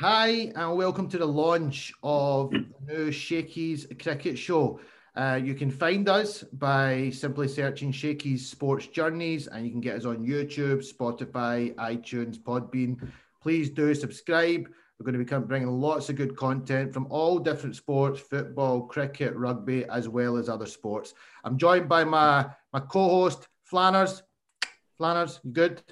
Hi, and welcome to the launch of the new Shakey's Cricket Show. Uh, you can find us by simply searching Shakey's Sports Journeys, and you can get us on YouTube, Spotify, iTunes, Podbean. Please do subscribe. We're going to be bringing lots of good content from all different sports football, cricket, rugby, as well as other sports. I'm joined by my, my co host, Flanners. Flanners, good?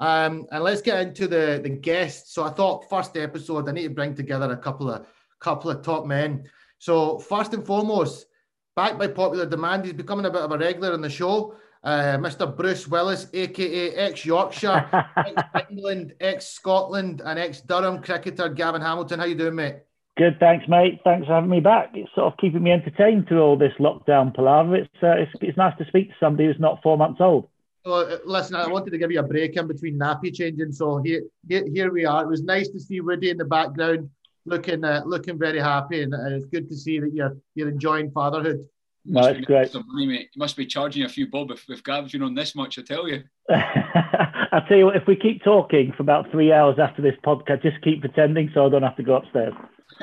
Um, and let's get into the, the guests. So I thought first episode, I need to bring together a couple of couple of top men. So first and foremost, back by popular demand, he's becoming a bit of a regular in the show. Uh, Mr. Bruce Willis, aka ex Yorkshire, ex England, ex Scotland, and ex Durham cricketer Gavin Hamilton. How you doing, mate? Good, thanks, mate. Thanks for having me back. It's sort of keeping me entertained through all this lockdown palaver. It's, uh, it's it's nice to speak to somebody who's not four months old. So, listen, I wanted to give you a break in between nappy changing. So here, here, here we are. It was nice to see Woody in the background, looking, uh, looking very happy, and, and, it's good to see that you're you're enjoying fatherhood. No, it's great. Money, mate. You must be charging a few bob if, if Gav's you on this much. I tell you. I tell you what, if we keep talking for about three hours after this podcast, just keep pretending so I don't have to go upstairs.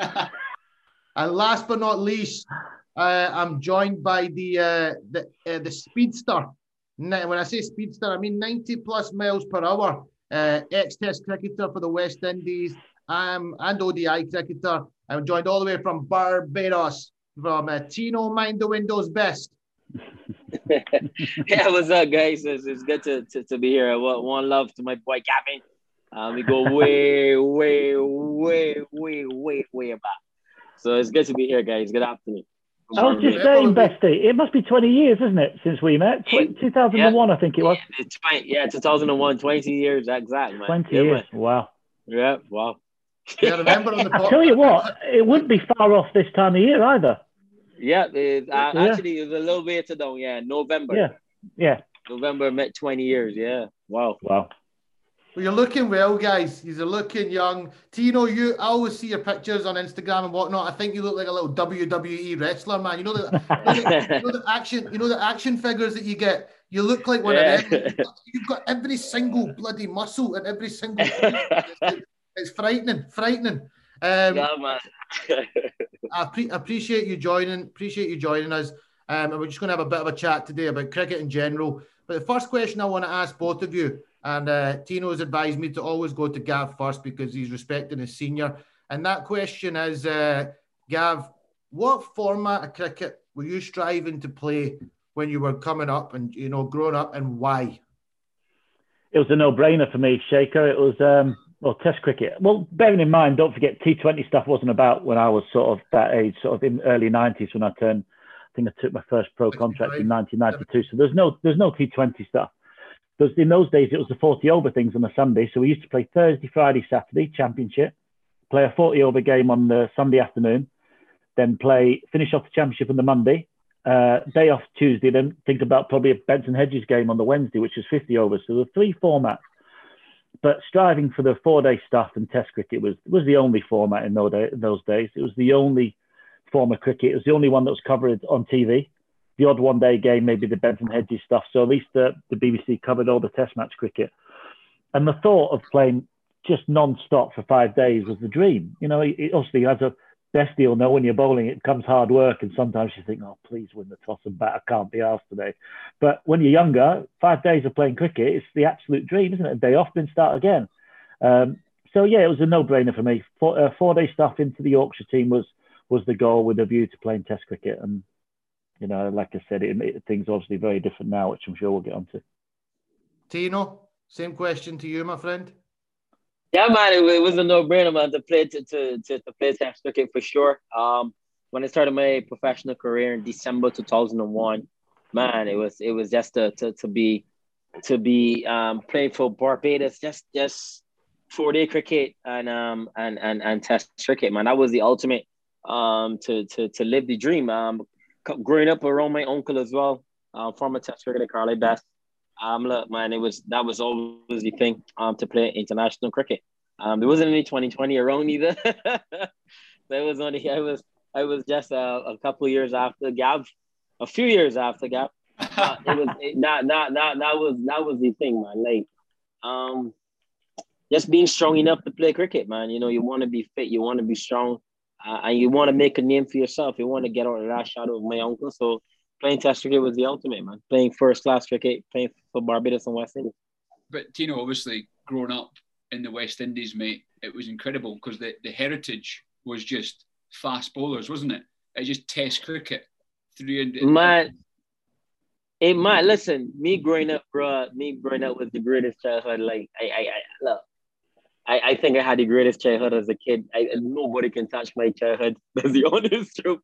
and last but not least, uh, I'm joined by the uh, the uh, the speedster when I say speedster, I mean 90 plus miles per hour. Uh, ex-test cricketer for the West Indies um, and ODI cricketer. I'm joined all the way from Barbados from uh, Tino Mind the Windows Best. yeah, what's up, guys? It's, it's good to, to, to, be here. One love to my boy Gavin. Um, we go way, way, way, way, way, way back. So it's good to be here, guys. Good afternoon. I was just saying, Bestie, it must be 20 years, isn't it, since we met? 2001, yeah. I think it was. Yeah, yeah, 2001, 20 years, exactly. 20 yeah, years, man. wow. Yeah, wow. Yeah, remember on the I tell you what, it wouldn't be far off this time of year either. Yeah, it, uh, yeah. actually, it was a little bit ago, yeah, November. Yeah, yeah. November met 20 years, yeah. Wow. Wow. Well, you're looking well, guys. You're looking young. Tino, you I always see your pictures on Instagram and whatnot. I think you look like a little WWE wrestler, man. You know the, you know the, action, you know the action figures that you get. You look like one yeah. of them. You've got every single bloody muscle and every single. it's, it's frightening, frightening. Um, yeah, man. I pre- appreciate you joining. Appreciate you joining us. Um, and we're just going to have a bit of a chat today about cricket in general. But the first question I want to ask both of you and uh, Tino's advised me to always go to Gav first because he's respecting his senior. And that question is, uh, Gav, what format of cricket were you striving to play when you were coming up and you know growing up, and why? It was a no-brainer for me, Shaker. It was um, well, Test cricket. Well, bearing in mind, don't forget T20 stuff wasn't about when I was sort of that age, sort of in early 90s when I turned. I think I took my first pro contract in 1992. So there's no there's no T20 stuff. Because in those days it was the 40 over things on a Sunday. So we used to play Thursday, Friday, Saturday, championship, play a 40 over game on the Sunday afternoon, then play, finish off the championship on the Monday, uh, day off Tuesday, then think about probably a Benson Hedges game on the Wednesday, which was 50 overs. So the three formats. But striving for the four day stuff and test cricket was, was the only format in those, day, in those days. It was the only form of cricket. It was the only one that was covered on TV the odd one day game, maybe the Benson Hedges stuff. So at least the, the BBC covered all the test match cricket. And the thought of playing just non-stop for five days was the dream. You know, it, obviously as a best deal know when you're bowling, it comes hard work. And sometimes you think, oh, please win the toss and bat. I can't be asked today. But when you're younger, five days of playing cricket, it's the absolute dream, isn't it? A day off, then start again. Um, so yeah, it was a no-brainer for me. Four, uh, four-day stuff into the Yorkshire team was was the goal with a view to playing Test cricket, and you know, like I said, it, it, things obviously very different now, which I'm sure we'll get onto. Tino, same question to you, my friend. Yeah, man, it, it was a no-brainer, man, to play to, to, to, to play test cricket for sure. Um, when I started my professional career in December 2001, man, it was it was just to to, to be to be um, playing for Barbados, just just four day cricket and um and and and test cricket, man. That was the ultimate um to to to live the dream. Um, growing up around my uncle as well, um, former test cricketer Carly Best. Um, look, man, it was that was always the thing um to play international cricket. Um, there wasn't any 2020 around either. that was only I was I was just uh, a couple years after Gav, a few years after Gav. Uh, it was it, not not not that was that was the thing, man. Like, um, just being strong enough to play cricket, man. You know, you want to be fit, you want to be strong, uh, and you want to make a name for yourself. You want to get out of that shadow of my uncle. So playing Test cricket was the ultimate, man. Playing first class cricket, playing for Barbados and West Indies. But Tino, obviously, growing up in the West Indies, mate, it was incredible because the, the heritage was just fast bowlers, wasn't it? It just Test cricket. Through and, man, it might listen. Me growing up, bro. Me growing up was the greatest childhood. Like I, I, I look. I, I think I had the greatest childhood as a kid. I, nobody can touch my childhood. That's the honest truth.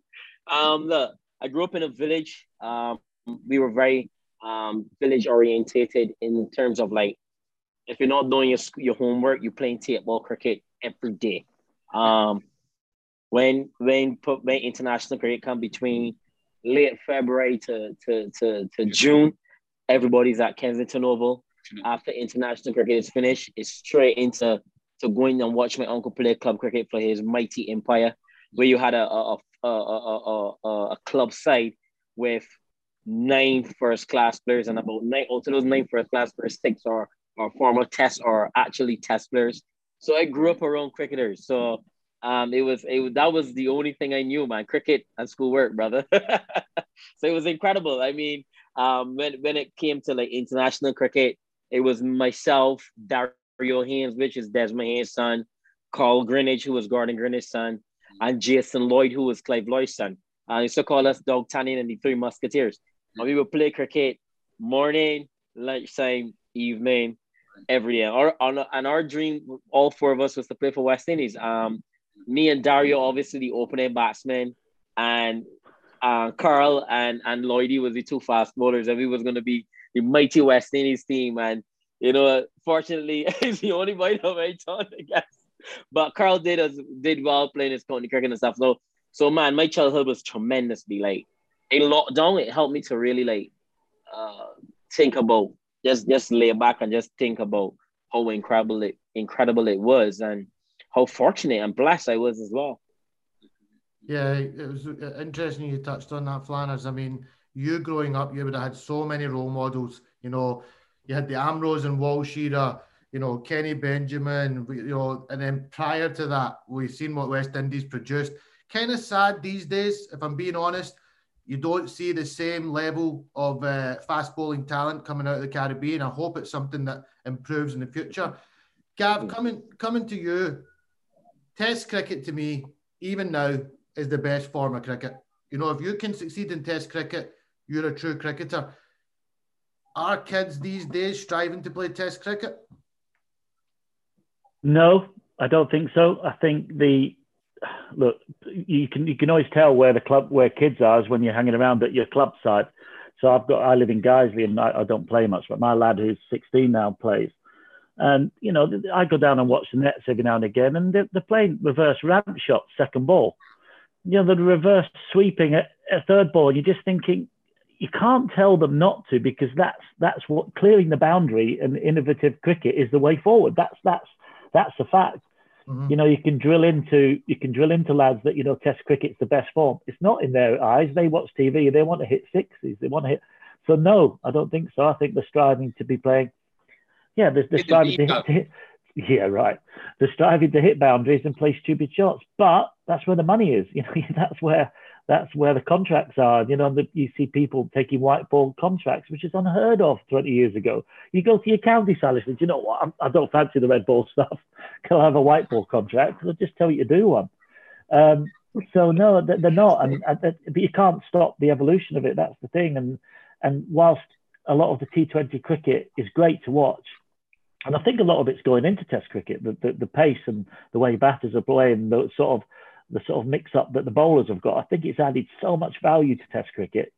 Um, look, I grew up in a village. Um, we were very um, village orientated in terms of like, if you're not doing your your homework, you're playing table cricket every day. Um, when when put when international cricket come between late February to to to, to June, everybody's at Kensington Oval. After international cricket is finished, it's straight into to going and watch my uncle play club cricket for his mighty empire, where you had a a, a, a, a, a club side with nine first class players and about nine out of those nine first class players, six are, are former test or actually test players. So I grew up around cricketers. So um, it was it that was the only thing I knew, man. Cricket and schoolwork, brother. so it was incredible. I mean, um, when when it came to like international cricket, it was myself, Dario Haynes, which is Desmond Haynes' son, Carl Greenidge, who was Gordon Greenidge's son, and Jason Lloyd, who was Clive Lloyd's son. Uh, he used to call us D'Artagnan and the Three Musketeers. And we would play cricket morning, lunchtime, evening, every day. Our, our, and our dream, all four of us, was to play for West Indies. Um, me and Dario, obviously the opening batsman, and uh, Carl and and Lloydie was the two fast bowlers, and we was going to be the mighty West Indies team. And you know, fortunately, he's the only boy of my ton, I guess. But Carl did us did well playing his county cricket and stuff. So so man, my childhood was tremendously like in lockdown. It helped me to really like uh think about just just lay back and just think about how incredible it incredible it was and how fortunate and blessed I was as well. Yeah, it was uh, interesting you touched on that, Flanners. I mean, you growing up, you would have had so many role models. You know, you had the Ambrose and Walsh era, you know, Kenny Benjamin, you know, and then prior to that, we've seen what West Indies produced. Kind of sad these days, if I'm being honest. You don't see the same level of uh, fast bowling talent coming out of the Caribbean. I hope it's something that improves in the future. Gav, coming coming to you, Test cricket to me, even now, is the best form of cricket. You know, if you can succeed in Test cricket, you're a true cricketer. Are kids these days striving to play Test cricket? No, I don't think so. I think the look you can you can always tell where the club where kids are is when you're hanging around at your club side. So I've got I live in Guiseley and I, I don't play much, but my lad who's 16 now plays. And, you know, I go down and watch the nets every now and again, and they're, they're playing reverse ramp shots, second ball. You know, the reverse sweeping at, a third ball. You're just thinking, you can't tell them not to because that's that's what clearing the boundary and innovative cricket is the way forward. That's that's that's a fact. Mm-hmm. You know, you can drill into you can drill into lads that you know Test cricket's the best form. It's not in their eyes. They watch TV. They want to hit sixes. They want to hit. So no, I don't think so. I think they're striving to be playing yeah, they're, they're striving to hit, to hit, Yeah, right. They're striving to hit boundaries and play stupid shots, but that's where the money is. You know, that's where that's where the contracts are. You know, the, you see people taking white ball contracts, which is unheard of 20 years ago. You go to your county salary, you know what? I'm, I do not fancy the red ball stuff. Can I have a white ball contract? They'll just tell you to do one. Um, so no, they're not, and, and but you can't stop the evolution of it. That's the thing. And and whilst a lot of the T20 cricket is great to watch, and I think a lot of it's going into Test cricket, the, the, the pace and the way batters are playing, the sort of the sort of mix up that the bowlers have got. I think it's added so much value to Test cricket,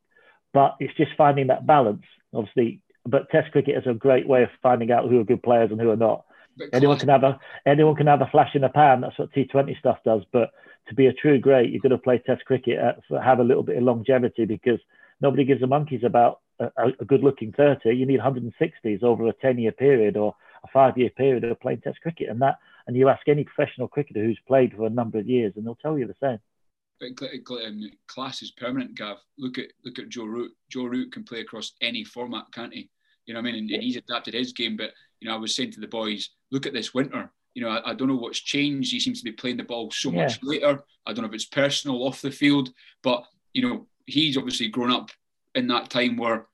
but it's just finding that balance. Obviously, but Test cricket is a great way of finding out who are good players and who are not. anyone can have a anyone can have a flash in the pan. That's what T20 stuff does. But to be a true great, you've got to play Test cricket, at, have a little bit of longevity because nobody gives a monkeys about a, a good looking 30. You need 160s over a 10 year period or a five year period of playing Test cricket, and that and you ask any professional cricketer who's played for a number of years, and they'll tell you the same. But um, class is permanent, Gav. Look at look at Joe Root. Joe Root can play across any format, can't he? You know what I mean? And, and he's adapted his game. But you know, I was saying to the boys, look at this winter. You know, I, I don't know what's changed. He seems to be playing the ball so yeah. much later. I don't know if it's personal off the field, but you know, he's obviously grown up in that time where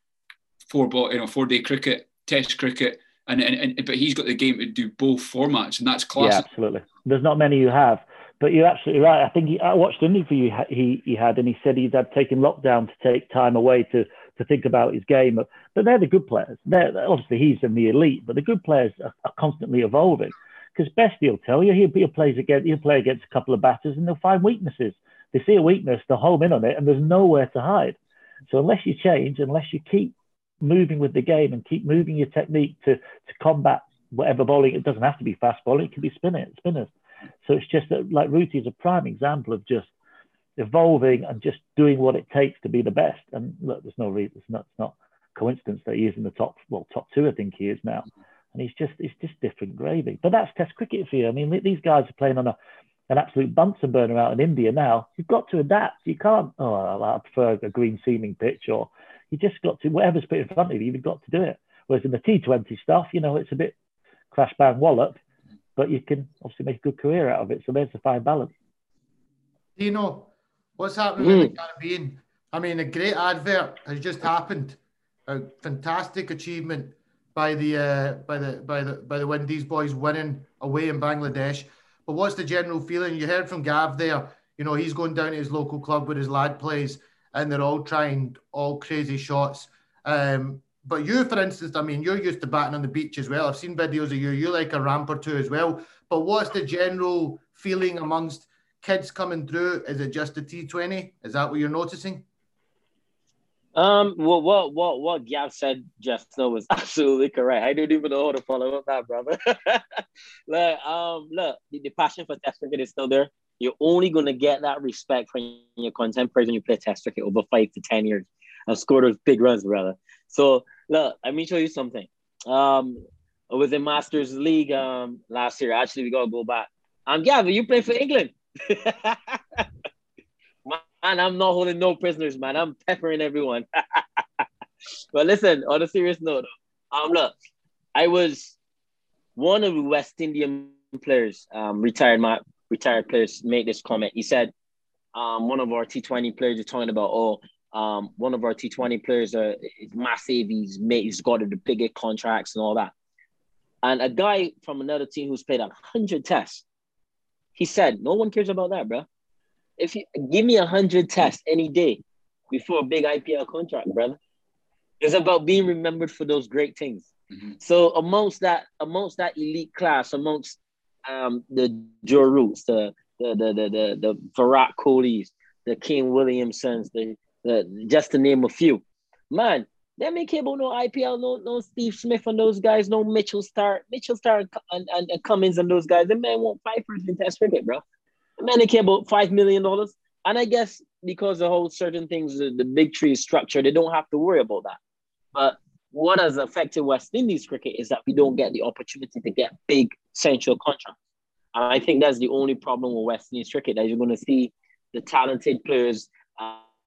four ball, you know, four day cricket, test cricket, and, and, and but he's got the game to do both formats, and that's classic. Yeah, absolutely. There's not many who have, but you're absolutely right. I think he, I watched an interview he he had, and he said he'd had taken lockdown to take time away to to think about his game. But they're the good players. They're, obviously he's in the elite, but the good players are, are constantly evolving. Because Bestie will tell you he'll, he'll plays against he'll play against a couple of batters and they'll find weaknesses. They see a weakness, they'll home in on it, and there's nowhere to hide. So unless you change, unless you keep moving with the game and keep moving your technique to to combat whatever bowling, it doesn't have to be fast bowling, it can be spinner, spinners. So it's just that like Rooty is a prime example of just evolving and just doing what it takes to be the best. And look, there's no reason, it's not, it's not coincidence that he is in the top, well, top two, I think he is now. And he's just, it's just different gravy. But that's Test cricket for you. I mean, these guys are playing on a, an absolute Bunsen burner out in India now. You've got to adapt. You can't, oh, I prefer a green seaming pitch or you just got to, whatever's put in front of you, you've got to do it. Whereas in the T20 stuff, you know, it's a bit crash, bang, wallop, but you can obviously make a good career out of it. So there's the fine balance. Do You know, what's happening mm. in the. Caribbean? I mean, a great advert has just happened. A fantastic achievement by the uh, by the by the by the Windies boys winning away in Bangladesh. But what's the general feeling? You heard from Gav there. You know, he's going down to his local club where his lad plays, and they're all trying all crazy shots. Um, but you, for instance, I mean, you're used to batting on the beach as well. I've seen videos of you. You like a ramp or two as well. But what's the general feeling amongst kids coming through? Is it just the T20? Is that what you're noticing? Um, well, what what what Gav said just now was absolutely correct. I don't even know how to follow up that, brother. look, um, look, the, the, passion for Test cricket is still there. You're only gonna get that respect from your contemporaries when you play Test cricket over five to ten years and score those big runs, brother. So look, let me show you something. Um, I was in Masters League um last year. Actually, we gotta go back. Um, Gavin, you play for England. man, I'm not holding no prisoners, man. I'm peppering everyone. but listen, on a serious note, um, look, I was one of the West Indian players, um, retired my retired players, made this comment. He said, um, one of our T20 players is talking about, oh, um, one of our T20 players uh, is massive. He's made, he's got the biggest contracts and all that. And a guy from another team who's played a hundred tests, he said, "No one cares about that, bro. If you give me a hundred tests any day before a big IPL contract, brother, it's about being remembered for those great things. Mm-hmm. So amongst that, amongst that elite class, amongst um, the Joe Roots, the the the the the, the the Kane Williamsons, the the just to name a few, man, they make cable no IPL, no no Steve Smith and those guys, no Mitchell Starc, Mitchell Starc and, and, and Cummins and those guys. The man won't fight for in Test cricket, bro. Man, they care about five million dollars. And I guess because the whole certain things, the, the big tree structure, they don't have to worry about that. But what has affected West Indies cricket is that we don't get the opportunity to get big central contracts. And I think that's the only problem with West Indies cricket that you're going to see the talented players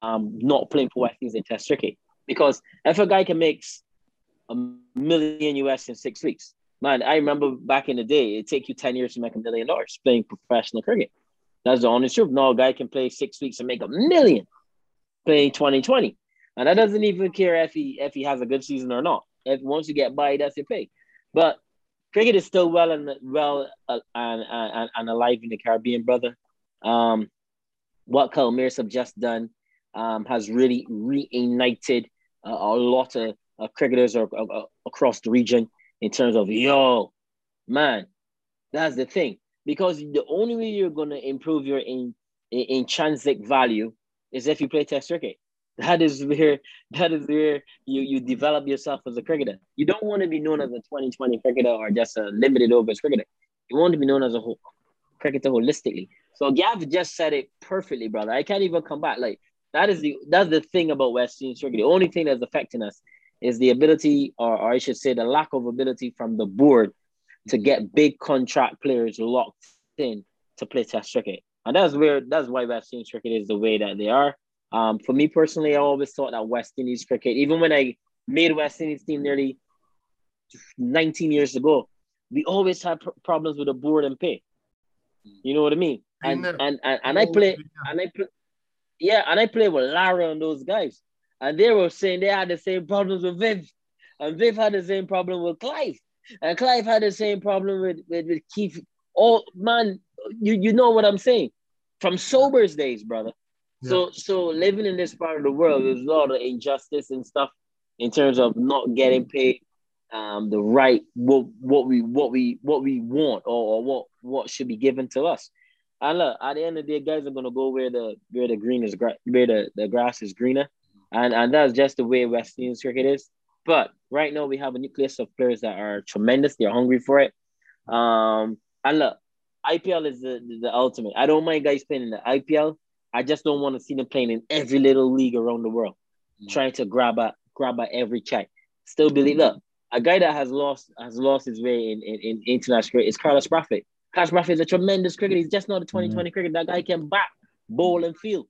um, not playing for West Indies in Test cricket. Because if a guy can make a million US in six weeks, man, I remember back in the day, it take you 10 years to make a million dollars playing professional cricket. That's the honest truth. No, a guy can play six weeks and make a million playing 2020. And that doesn't even care if he if he has a good season or not. If once you get by, that's your pay. But cricket is still well and well uh, and, and, and alive in the Caribbean, brother. Um, what Kyle Mayers have just done um, has really reignited uh, a lot of uh, cricketers uh, across the region in terms of yo, man, that's the thing because the only way you're to improve your in, in, intrinsic value is if you play test cricket. That is where that is where you you develop yourself as a cricketer. You don't want to be known as a 2020 cricketer or just a limited overs cricketer. You want to be known as a whole cricketer holistically. So Gav just said it perfectly, brother. I can't even come back. Like that is the that's the thing about West Indies cricket. The only thing that's affecting us is the ability, or, or I should say, the lack of ability from the board to get big contract players locked in to play Test cricket. And that's where that's why West Indies cricket is the way that they are. Um, for me personally, I always thought that West Indies cricket, even when I made West Indies team nearly 19 years ago, we always had pr- problems with the board and pay. You know what I mean? And and and, and I play and I play, yeah, and I play with Lara and those guys, and they were saying they had the same problems with Viv, and Viv had the same problem with Clive, and Clive had the same problem with with, with Keith. Oh man, you you know what I'm saying? From Sober's days, brother. So so living in this part of the world, there's a lot of injustice and stuff in terms of not getting paid um the right what what we what we what we want or, or what what should be given to us. And look, at the end of the day, guys are gonna go where the where the green is where the, the grass is greener, and and that's just the way West Indies cricket is. But right now we have a nucleus of players that are tremendous. They're hungry for it. Um, and look, IPL is the, the ultimate. I don't mind guys playing in the IPL. I just don't want to see them playing in every little league around the world, Mm. trying to grab a grab at every check. Still believe look, a guy that has lost has lost his way in, in, in international cricket is Carlos Brathwaite. Carlos Brathwaite is a tremendous cricketer. He's just not a 2020 cricket. That guy can bat, bowl, and field.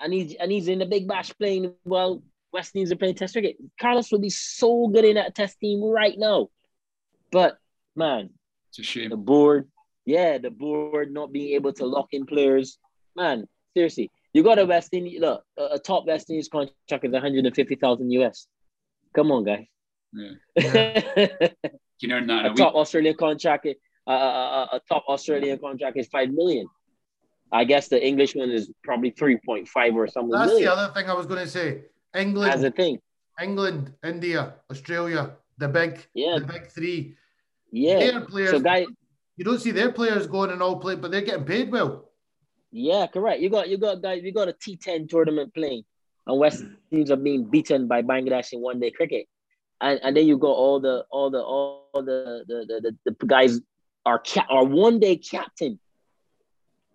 And he's and he's in the big bash playing well. West Indies are playing test cricket. Carlos would be so good in that test team right now. But man, It's a shame. the board, yeah, the board not being able to lock in players. Man, seriously, you got a West Indies, look, a, a top West Indies contract is 150,000 US. Come on, guys. Yeah. a You know, earn that a week. top Australian contract, uh, a, a, a top Australian contract is 5 million. I guess the English one is probably 3.5 or something. That's million. the other thing I was going to say. England, As England, a thing. England, India, Australia, the big, Yeah. the big three. Yeah. Their players, So, guys, you don't see their players going and all play, but they're getting paid well. Yeah, correct. You got you got guys. You got a T10 tournament playing, and West teams are being beaten by Bangladesh in one day cricket, and and then you got all the all the all the the the, the, the guys. Our cap, our one day captain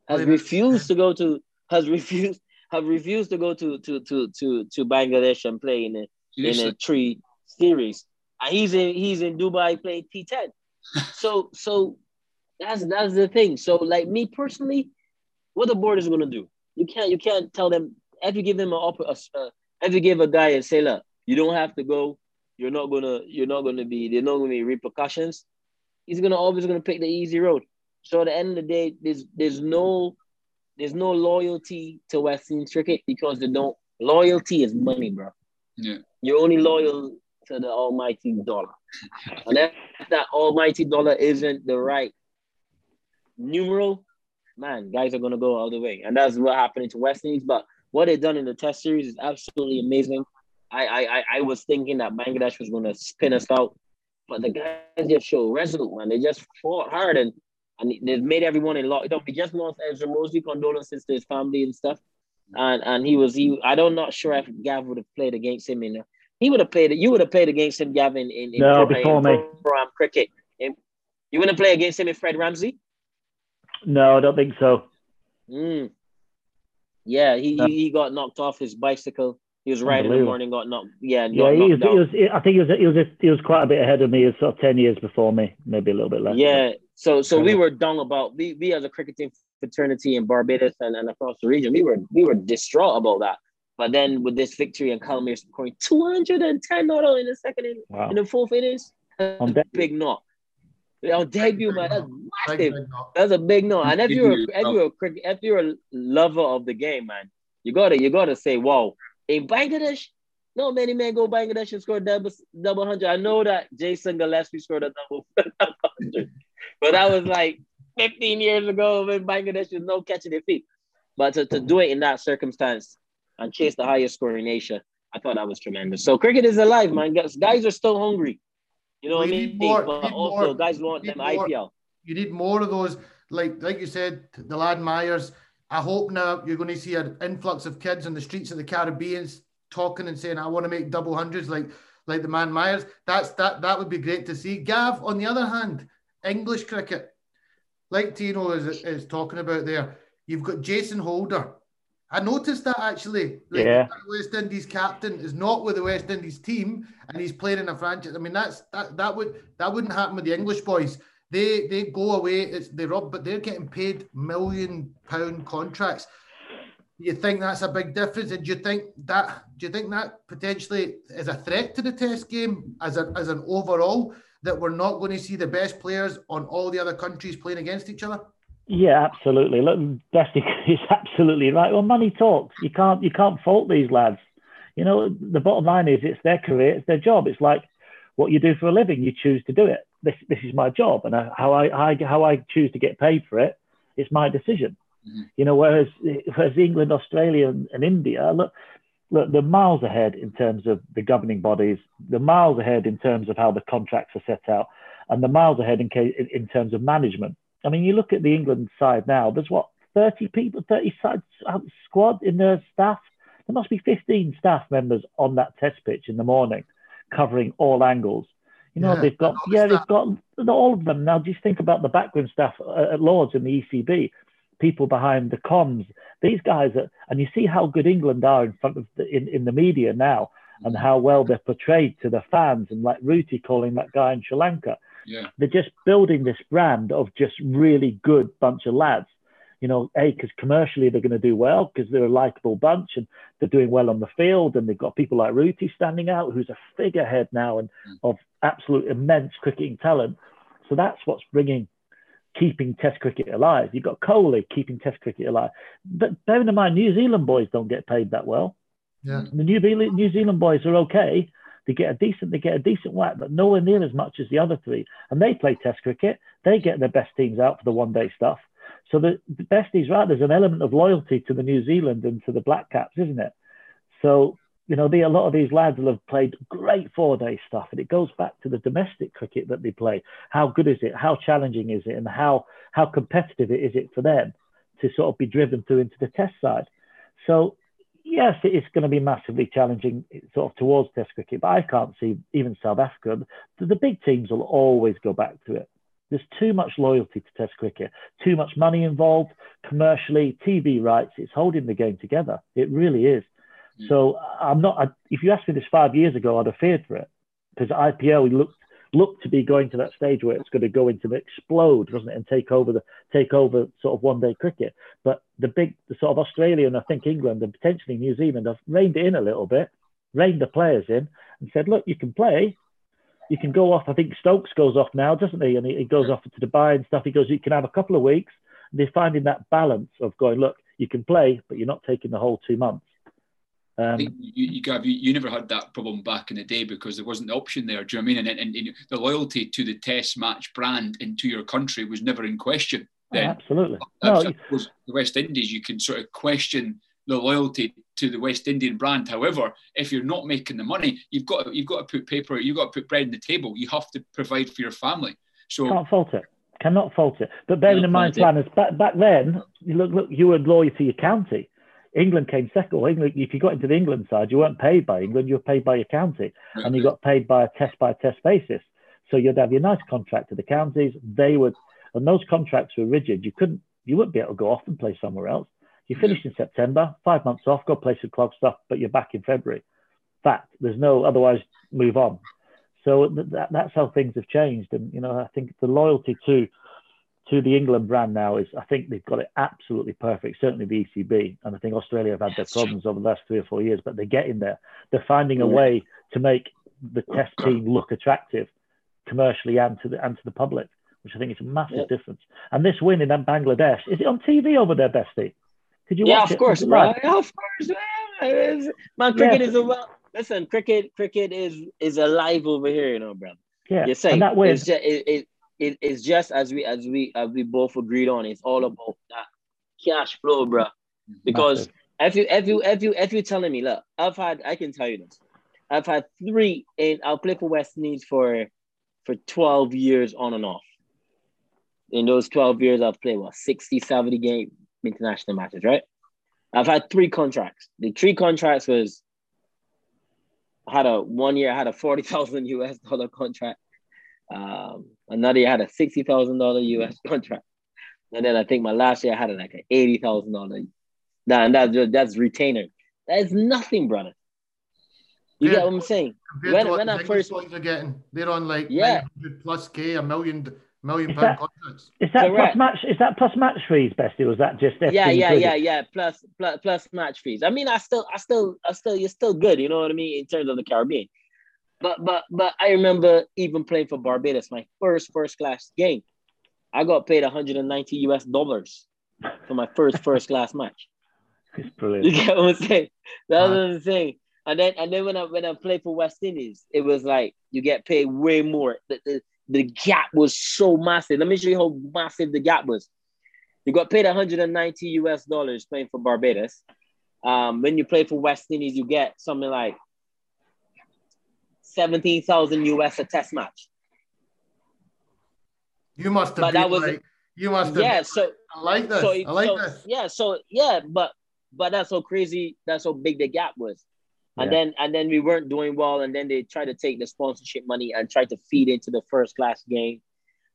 has refused to go to has refused have refused to go to to to to to Bangladesh and play in a in a three series. And he's in he's in Dubai playing T10. so so that's that's the thing. So like me personally, what the board is gonna do? You can't you can't tell them if you give them an offer, uh, if you give a guy and say, look, you don't have to go. You're not gonna you're not gonna be there's not gonna be repercussions. He's gonna always gonna pick the easy road. So at the end of the day, there's there's no there's no loyalty to West Indies cricket because they don't loyalty is money, bro. Yeah. You're only loyal to the almighty dollar. and if that almighty dollar isn't the right numeral, man, guys are gonna go all the way. And that's what happened to West Indies. But what they've done in the test series is absolutely amazing. I I I, I was thinking that Bangladesh was gonna spin us out, but the guys just show resolute, man. They just fought hard and and they've made everyone in. You know, we just lost Ezra Moseley, condolences to his family and stuff. And and he was he. I don't not sure if Gav would have played against him in. He would have played. You would have played against him, Gavin, in, in, No, in me. cricket. In- you wouldn't play against him in Fred Ramsey. No, I don't think so. Mm. Yeah, he, No. he got knocked off his bicycle. He was riding in the morning, got knocked. Yeah, Yeah, he was, he was. I think he was. He was. He was quite a bit ahead of me. He was sort of ten years before me, maybe a little bit less. Yeah, so so we were dung about we we as a cricketing fraternity in Barbados and, and across the region, we were we were distraught about that. But then with this victory and Kyle Mayers scoring 210 not in the second in, Wow. in the fourth innings, big knot. On debut, man, that's massive. big. That's a big no. And if you're a, if you're a cricket, if you're a lover of the game, man, you gotta you gotta say, wow. In Bangladesh, no many men go Bangladesh and score double double hundred. I know that Jason Gillespie scored a double hundred, but that was like 15 years ago in Bangladesh was no catching their feet. But to, to do it in that circumstance and chase the highest score in Asia, I thought that was tremendous. So cricket is alive, man. Guys, guys are still hungry. You know what I mean? need more, but need also, more, guys want them more. IPL. You need more of those, like like you said, the lad Mayers. I hope now you're going to see an influx of kids on the streets of the Caribbean talking and saying, "I want to make double hundreds like like the man Mayers." That's that that would be great to see. Gav, on the other hand, English cricket, like Tino is is talking about there. You've got Jason Holder. I noticed that actually. Like, Yeah. West Indies captain is not with the West Indies team, and he's playing in a franchise. I mean, that's that that would that wouldn't happen with the English boys. They they go away. It's they rob, but they're getting paid million pound contracts. You think that's a big difference? And do you think that do you think that potentially is a threat to the Test game as a as an overall? that we're not going to see the best players on all the other countries playing against each other? Yeah, absolutely. Look, Dusty is absolutely right. Well, money talks. You can't you can't fault these lads. You know, the bottom line is it's their career, it's their job. It's like what you do for a living. You choose to do it. This this is my job, and how I, I how I choose to get paid for it, it's my decision. Mm-hmm. You know, whereas whereas England, Australia, and, and India, look, look, they're miles ahead in terms of the governing bodies. They're miles ahead in terms of how the contracts are set out, and they're miles ahead in case, in terms of management. I mean, you look at the England side now. There's what 30 people, 30 side um, squad in their staff. There must be 15 staff members on that test pitch in the morning, covering all angles. You know, yeah, they've got yeah, they've got all of them now. Just think about the background staff uh, at Lords and the ECB, people behind the comms. These guys are, and you see how good England are in front of the, in in the media now, and how well they're portrayed to the fans, and like Rooty calling that guy in Sri Lanka. Yeah. They're just building this brand of just really good bunch of lads. You know, A, because commercially they're going to do well because they're a likable bunch and they're doing well on the field. And they've got people like Rooty standing out, who's a figurehead now and mm. of absolute immense cricketing talent. So that's what's bringing, keeping Test cricket alive. You've got Kohli keeping Test cricket alive. But bearing in mind, New Zealand boys don't get paid that well. Yeah. The New, New Zealand boys are okay, they get a decent, they get a decent whack, but nowhere near as much as the other three. And they play Test cricket. They get their best teams out for the one-day stuff. So the, the besties, right? There's an element of loyalty to the New Zealand and to the Black Caps, isn't it? So you know, the, a lot of these lads will have played great four-day stuff, and it goes back to the domestic cricket that they play. How good is it? How challenging is it? And how how competitive is it for them to sort of be driven through into the Test side? So yes, it is going to be massively challenging sort of towards Test cricket, but I can't see even South Africa. The, the big teams will always go back to it. There's too much loyalty to Test cricket, too much money involved commercially, TV rights. It's holding the game together. It really is. Mm. So I'm not. I, if you asked me this five years ago, I'd have feared for it because IPL looked looked to be going to that stage where it's going to go into explode, doesn't it, and take over the take over sort of one day cricket. But the big, the sort of Australia and I think England and potentially New Zealand have reined it in a little bit, reined the players in, and said, look, you can play, you can go off. I think Stokes goes off now, doesn't he? And he, he goes off to Dubai and stuff. He goes, you can have a couple of weeks. And they're finding that balance of going, look, you can play, but you're not taking the whole two months. Um, you, you, Gav, you, you, never had that problem back in the day because there wasn't the option there. Do you know what I mean? And, and, and the loyalty to the Test match brand and to your country was never in question. Then. Oh, absolutely. No, the West Indies, you can sort of question the loyalty to the West Indian brand. However, if you're not making the money, you've got you've got to put paper, you've got to put bread on the table. You have to provide for your family. So can't fault it. Cannot fault it. But bearing in mind, Flanners back back then, look, look, you were loyal to your county. England came second. Well, England, if you got into the England side, you weren't paid by England, you were paid by your county, and you got paid by a test by test basis. So you'd have your nice contract to the counties. They would, and those contracts were rigid. You couldn't, you wouldn't be able to go off and play somewhere else. You finished in September, five months off, go play some club stuff, but you're back in February. Fact, there's no otherwise move on. So that, that's how things have changed, and you know I think the loyalty to to the England brand now is I think they've got it absolutely perfect. Certainly the ECB, and I think Australia have had their problems over the last three or four years, but they're getting there. They're finding a way to make the Test team look attractive commercially and to the and to the public, which I think is a massive yep. difference. And this win in Bangladesh is it on TV over there, Bestie? Could you? Yeah, of course, bro. Yeah, of course, man. Man, cricket yeah. is a well. Listen, cricket, cricket is is alive over here, you know, bro. Yeah, you're saying that win. It's just, it, it, it, it's just as we as we as we both agreed on. It's all mm-hmm. about that cash flow, bro. Mm-hmm. Because if you if you if you if you're telling me, look, I've had I can tell you this. I've had three and I'll play for West Indies for for 12 years on and off. In those 12 years, I've played what 60, 70 game international matches, right? I've had three contracts. The three contracts was I had a one year I had a 40,000 US dollar contract. Um, another year I had a sixty thousand dollar US contract, and then I think my last year I had like an eighty thousand dollar. Now and that's that's retainer. That is nothing, brother. You yeah, get what I'm saying? When, when I first ones are getting, they're on like yeah. plus K, a million million pound contracts. Is that Correct. plus match? Is that plus match fees, Bestie? Was that just yeah, yeah, yeah, yeah? Plus, plus, plus match fees. I mean, I still, I still, I still, you're still good. You know what I mean in terms of the Caribbean. But but but I remember even playing for Barbados, my first first class game. I got paid 190 US dollars for my first first class match. It's brilliant. You get what I'm saying? That was what I'm saying. And then and then when I when I played for West Indies, it was like you get paid way more. The, the, the gap was so massive. Let me show you how massive the gap was. You got paid 190 US dollars playing for Barbados. Um, when you play for West Indies, you get something like 17,000 US a test match. You must have But been that was- like, you must have. Yeah, so I like this. so, I like so this. yeah, so yeah, but but that's so crazy, that's how big the gap was. And Yeah. then and then we weren't doing well, and then they tried to take the sponsorship money and tried to feed into the first class game.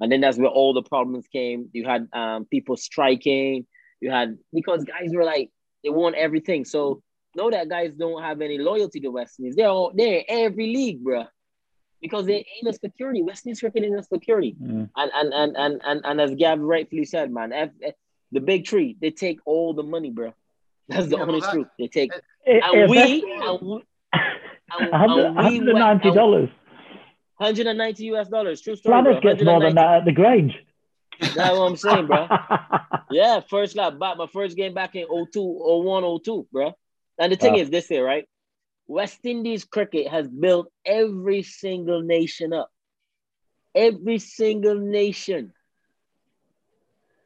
And then that's where all the problems came. You had um, people striking. You had because guys were like they want everything. So know that guys don't have any loyalty to West Indies. They're all they're every league, bro, because they ain't a security. West Indies cricket ain't a security. Mm. And and and and and, and as Gab rightfully said, man, F, F- the big three they take all the money, bro. That's the Yeah, honest that- truth. They take It- and we that's- and we, and, $100 and we $190. 190 US dollars. True story. bro. Planners gets more than that at the Grange. That's what I'm saying, bro. Yeah, first lap back, my first game back in 02, 01, 02, bro. And the thing Wow. is this here, right? West Indies cricket has built every single nation up. Every single nation.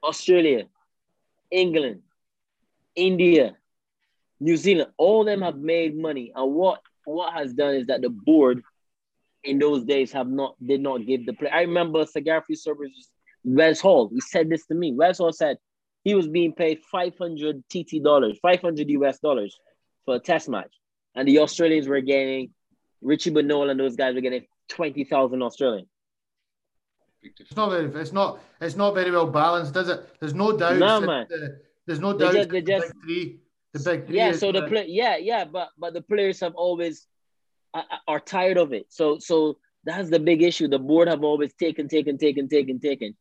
Australia, England, India, New Zealand, all of them have made money. And what what has done is that the board in those days have not did not give the play. I remember Cigar Free Services Wes Hall. He said this to me. Wes Hall said he was being paid 500 TT dollars, 500 US dollars for a test match. And the Australians were getting, Richie Benaud and those guys were getting 20,000 Australian. It's not very. It's not. It's not very well balanced, is it? There's no doubt. No, that man. the- there's no doubt. just- they that the just- big three. The big three. Yeah, so the play, yeah, yeah, but but the players have always uh, are tired of it. So so that's the big issue. The board have always taken, taken, taken, taken, taken,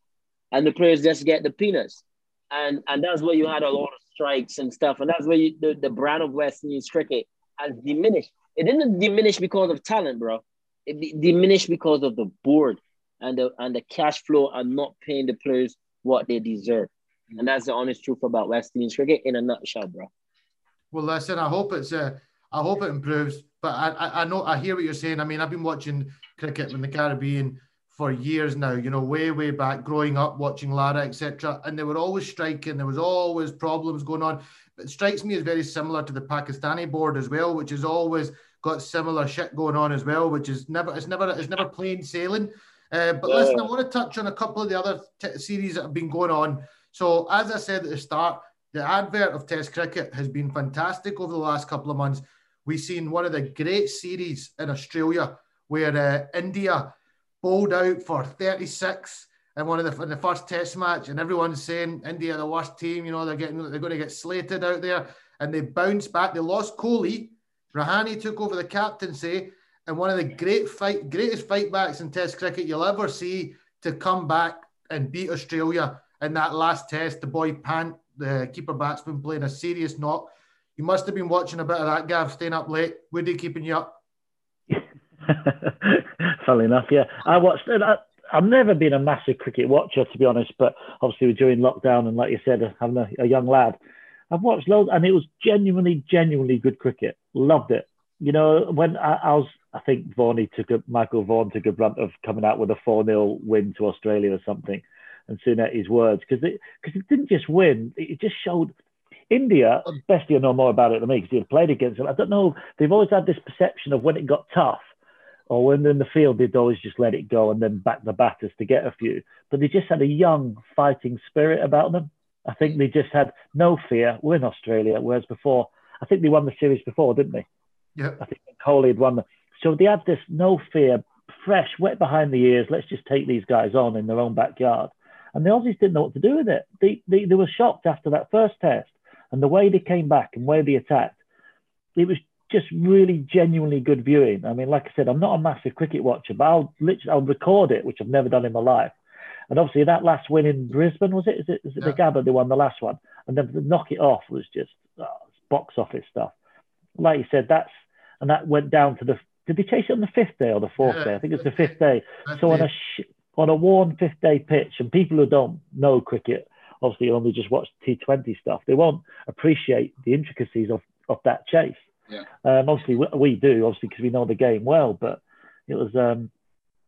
and the players just get the peanuts, and and that's where you had a lot of strikes and stuff, and that's where you, the the brand of West Indies cricket has diminished. It didn't diminish because of talent, bro. It di- diminished because of the board and the and the cash flow and not paying the players what they deserve. And that's the honest truth about West Indies cricket in a nutshell, bro. Well, listen. I hope it's. Uh, I hope it improves. But I, I, I know. I hear what you're saying. I mean, I've been watching cricket in the Caribbean for years now. You know, way, way back, growing up watching Lara, etc. And they were always striking. There was always problems going on. It strikes me as very similar to the Pakistani board as well, which has always got similar shit going on as well. Which is never. It's never. It's never plain sailing. Uh, but listen, I want to touch on a couple of the other t- series that have been going on. So, as I said at the start, the advert of Test cricket has been fantastic over the last couple of months. We've seen one of the great series in Australia where uh, India bowled out for 36 in one of the in the first Test match, and everyone's saying India the worst team. You know they're getting they're going to get slated out there, and they bounced back. They lost Kohli. Rahane took over the captaincy, and one of the great fight greatest fight backs in Test cricket you'll ever see to come back and beat Australia in that last Test. The boy Pant, the keeper batsman, playing a serious knock. You must have been watching a bit of that, Gav, staying up late. Woody keeping you up? Funnily enough, yeah. I watched. I, I've never been a massive cricket watcher, to be honest, but obviously we're during lockdown and like you said, having a, a young lad, I've watched loads and it was genuinely, genuinely good cricket. Loved it. You know, when I, I was, I think Vaughan took a, Michael Vaughan took a brunt of coming out with a 4 0 win to Australia or something and his words because it, cause it didn't just win, it just showed India, best you know more about it than me because you've played against them. I don't know. They've always had this perception of when it got tough Oh, or when they're in the field, they'd always just let it go and then back the batters to get a few. But they just had a young fighting spirit about them. I think they just had no fear. We're in Australia, whereas before, I think they won the series before, didn't they? Yeah. I think Kohli had won them. So they had this no fear, fresh, wet behind the ears. Let's just take these guys on in their own backyard. And the Aussies didn't know what to do with it. They, they, they were shocked after that first test and the way they came back and where they attacked. It was just really genuinely good viewing. I mean, like I said, I'm not a massive cricket watcher, but I'll literally I'll record it, which I've never done in my life. And obviously that last win in Brisbane was it? Is it, is it Yeah. the Gabba they won the last one? And then to knock it off was just oh, box office stuff. Like you said, that's and that went down to the did they chase it on the fifth day or the fourth yeah, day? I think it's the fifth day. So on a sh- on a worn fifth day pitch, and people who don't know cricket obviously only just watch T20 stuff, they won't appreciate the intricacies of, of that chase. Yeah. Um, obviously, we, we, do, obviously, because we know the game well, but it was, um,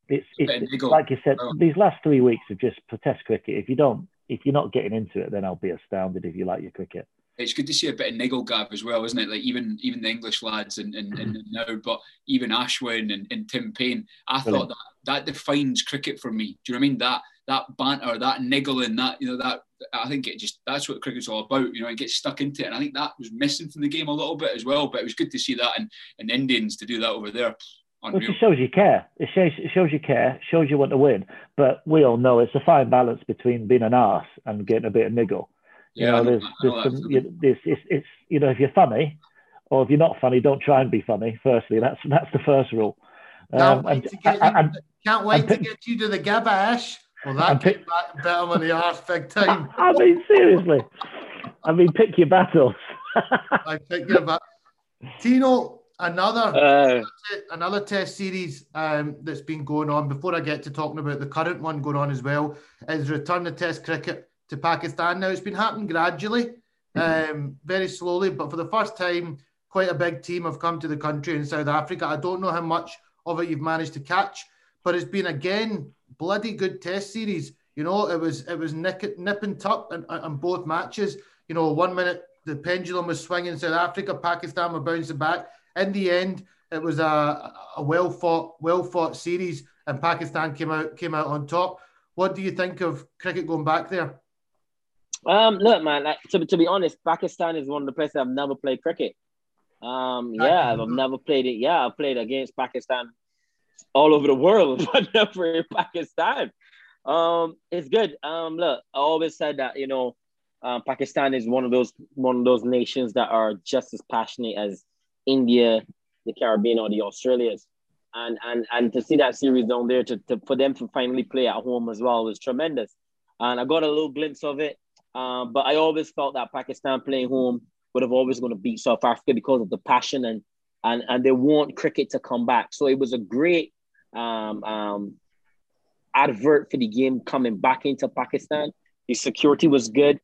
it's, it's, like you said, oh. these last three weeks of just protest cricket. If you don't, if you're not getting into it, then I'll be astounded if you like your cricket it's good to see a bit of niggle Gav as well, isn't it? Like even even the English lads and, and, and mm-hmm. now, but even Ashwin and, and Tim Paine, I Brilliant. thought that that defines cricket for me. Do you know what I mean? That that banter, that niggling, that you know, that I think it just that's what cricket's all about. You know, it gets stuck into it, and I think that was missing from the game a little bit as well. But it was good to see that, and and Indians to do that over there. Unreal. Which shows you care. It shows, it shows you care, shows you want to win. But we all know it's a fine balance between being an ass and getting a bit of niggle. You yeah, know, there's, there's some, you, there's, it's, it's, you know, if you're funny, or if you're not funny, don't try and be funny. Firstly, that's that's the first rule. Um, can't wait, and, to, get you, and, can't wait to get you to the Gabba Ash. Well, that pick, back better on the arse big time. I mean, seriously. I mean, pick your battles. I pick your battles. Tino, another uh, another test series um, that's been going on. Before I get to talking about the current one going on as well, is return to Test cricket to Pakistan. Now it's been happening gradually, mm-hmm. um, very slowly, but for the first time, quite a big team have come to the country in South Africa. I don't know how much of it you've managed to catch, but it's been again bloody good test series. You know, it was it was nip, nip and tuck in, in both matches. You know, one minute the pendulum was swinging South Africa, Pakistan were bouncing back. In the end, it was a, a well fought, well fought series, and Pakistan came out came out on top. What do you think of cricket going back there? Um, look, man. Like, to to be honest, Pakistan is one of the places I've never played cricket. Um, yeah, I've never played it. Yeah, I've played against Pakistan all over the world, but never in Pakistan. Um, it's good. Um, look, I always said that you know, um, Pakistan is one of those one of those nations that are just as passionate as India, the Caribbean, or the Australias. And and and to see that series down there, to, to for them to finally play at home as well was tremendous. And I got a little glimpse of it. Um, but I always felt that Pakistan playing home would have always going to beat South Africa because of the passion and and and they want cricket to come back. So it was a great um, um, advert for the game coming back into Pakistan. The security was good.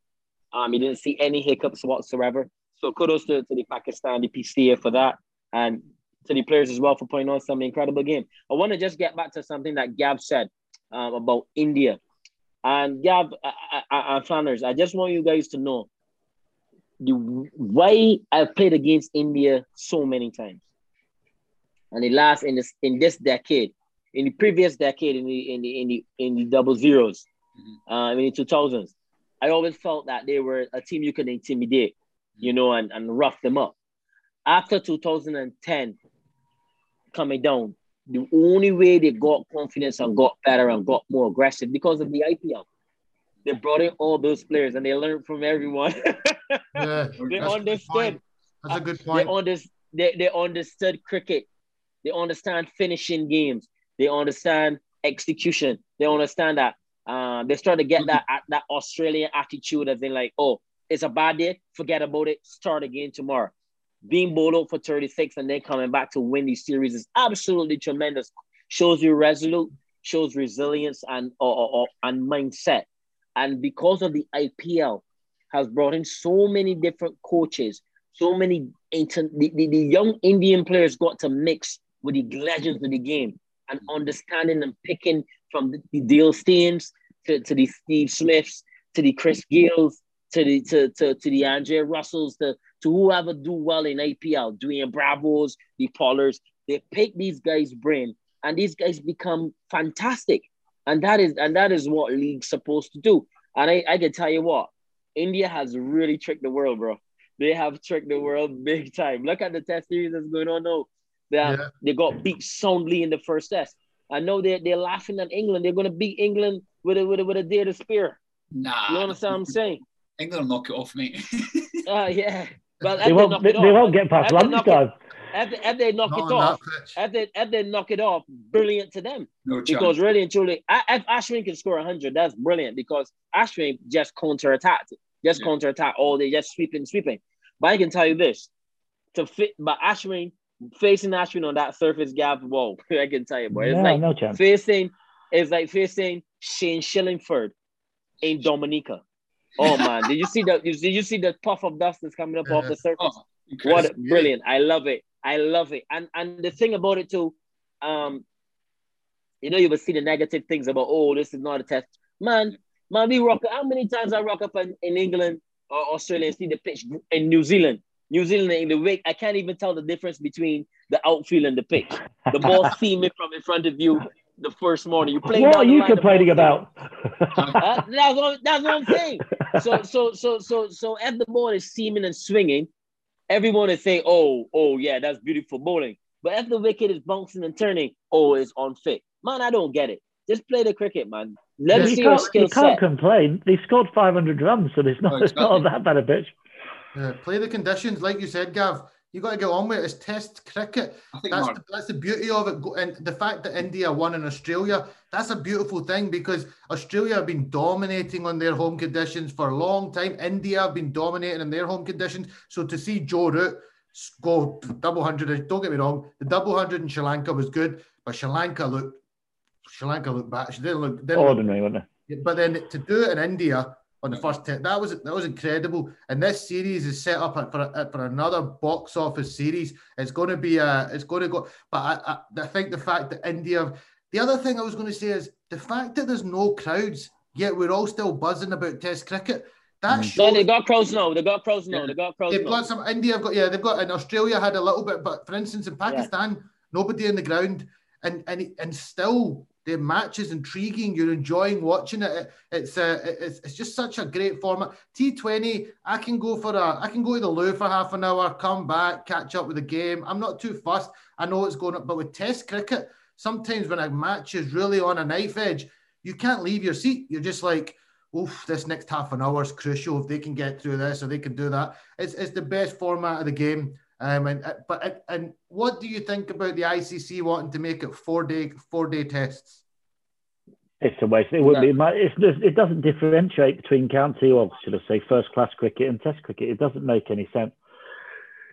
Um, you didn't see any hiccups whatsoever. So kudos to, to the Pakistan, the PCA for that, and to the players as well for putting on some incredible game. I want to just get back to something that Gab said um, about India. And Gav uh, uh, Flanners, I just want you guys to know the why I've played against India so many times. And the last in this in this decade, in the previous decade, in the in the in the in the double zeros, mm-hmm. uh, in the two thousands, I always felt that they were a team you could intimidate, mm-hmm. you know, and, and rough them up. After 2010 coming down, the only way they got confidence and got better and got more aggressive because of the IPL. They brought in all those players and they learned from everyone. yeah, they understood. That's a good point. They, under, they, they understood cricket. They understand finishing games. They understand execution. They understand that uh, they start to get that that Australian attitude as in like, oh, it's a bad day, forget about it, start again tomorrow being bowled out for 36 and then coming back to win these series is absolutely tremendous. Shows you resolute, shows resilience and or, or, and mindset. And because of the IPL has brought in so many different coaches, so many the, the, the young Indian players got to mix with the legends of the game and understanding and picking from the, the Dale Steens to, to the Steve Smiths to the Chris Gayles to the to, to, to the Andre Russells to to whoever do well in IPL, Dwayne Bravos, the Pollards. they pick these guys' brain, and these guys become fantastic. And that is and that is what league's supposed to do. And I, I can tell you what, India has really tricked the world, bro. They have tricked the world big time. Look at the test series that's going on now. They, yeah. they got beat soundly in the first test. I know they're, they're laughing at England. They're going to beat England with a, with a, with a deer to spear. Nah. You understand what I'm saying? England will knock it off mate. uh, yeah. Well, they won't, they, they won't get past lunchtime. If they, if they knock Not it off, if they, if they knock it off, brilliant to them. No because really and truly, if Ashwin can score 100, that's brilliant because Ashwin just counter attacked, just yeah. counter attack all day, just sweeping, sweeping. But I can tell you this to fit, but Ashwin facing Ashwin on that surface gap, whoa, I can tell you, boy. It's No, like no chance. facing, it's like facing Shane Shillingford in Dominica. Oh man, did you see the did you see the puff of dust that's coming up off the surface? Oh. What brilliant! I love it. I love it. And and the thing about it too, um, you know, you will see the negative things about oh, this is not a test. Man, man, we rock. How many times I rock up in, in England or Australia and see the pitch in New Zealand? New Zealand in the wake, I can't even tell the difference between the outfield and the pitch. The ball seaming from in front of you the first morning. You play What are you line, the complaining ball- about? uh, that's, what, that's what I'm saying. So, so, so, so, so, if the ball is seaming and swinging, everyone is saying, "Oh, oh, yeah, that's beautiful bowling." But if the wicket is bouncing and turning, oh, it's unfit. Man, I don't get it. Just play the cricket, man. Let us you see your can't, skill you can't set. complain. They scored 500 runs, so it's not, Oh, it's not that bad a pitch. Yeah, play the conditions, like you said, Gav. You got to get on with it. It's Test cricket. I think That's the, that's the beauty of it, and the fact that India won in Australia. That's a beautiful thing because Australia have been dominating on their home conditions for a long time. India have been dominating in their home conditions. So to see Joe Root s- go double hundred, don't get me wrong, the double hundred in Sri Lanka was good, but Sri Lanka looked Sri Lanka looked bad. She didn't look. Didn't look Ordinary, wasn't it? but then to do it in India on the first ten, that was that was incredible. And this series is set up for for another box office series. It's going to be a, it's going to go. But I, I, I think the fact that India, the other thing I was going to say is the fact that there's no crowds, yet we're all still buzzing about Test cricket. That Mm. shows. No, they got crows now. They got crows now. Yeah. They got crows They've now. got some India have got yeah they've got in Australia had a little bit but for instance in Pakistan nobody in the ground and and and still the match is intriguing you're enjoying watching it, It- it's uh, it's, it's just such a great format T20 I can go for a I can go to the loo for half an hour come back catch up with the game I'm not too fussed I know it's going up but with test cricket sometimes when a match is really on a knife edge you can't leave your seat you're just like oof, this next half an hour is crucial. If they can get through this or they can do that, it's, it's the best format of the game. Um, and uh, but and, and what do you think about the ICC wanting to make it four day four day tests? It's a waste. It would be. my- It's, just- it doesn't differentiate between county or should I say first class cricket and Test cricket. It doesn't make any sense.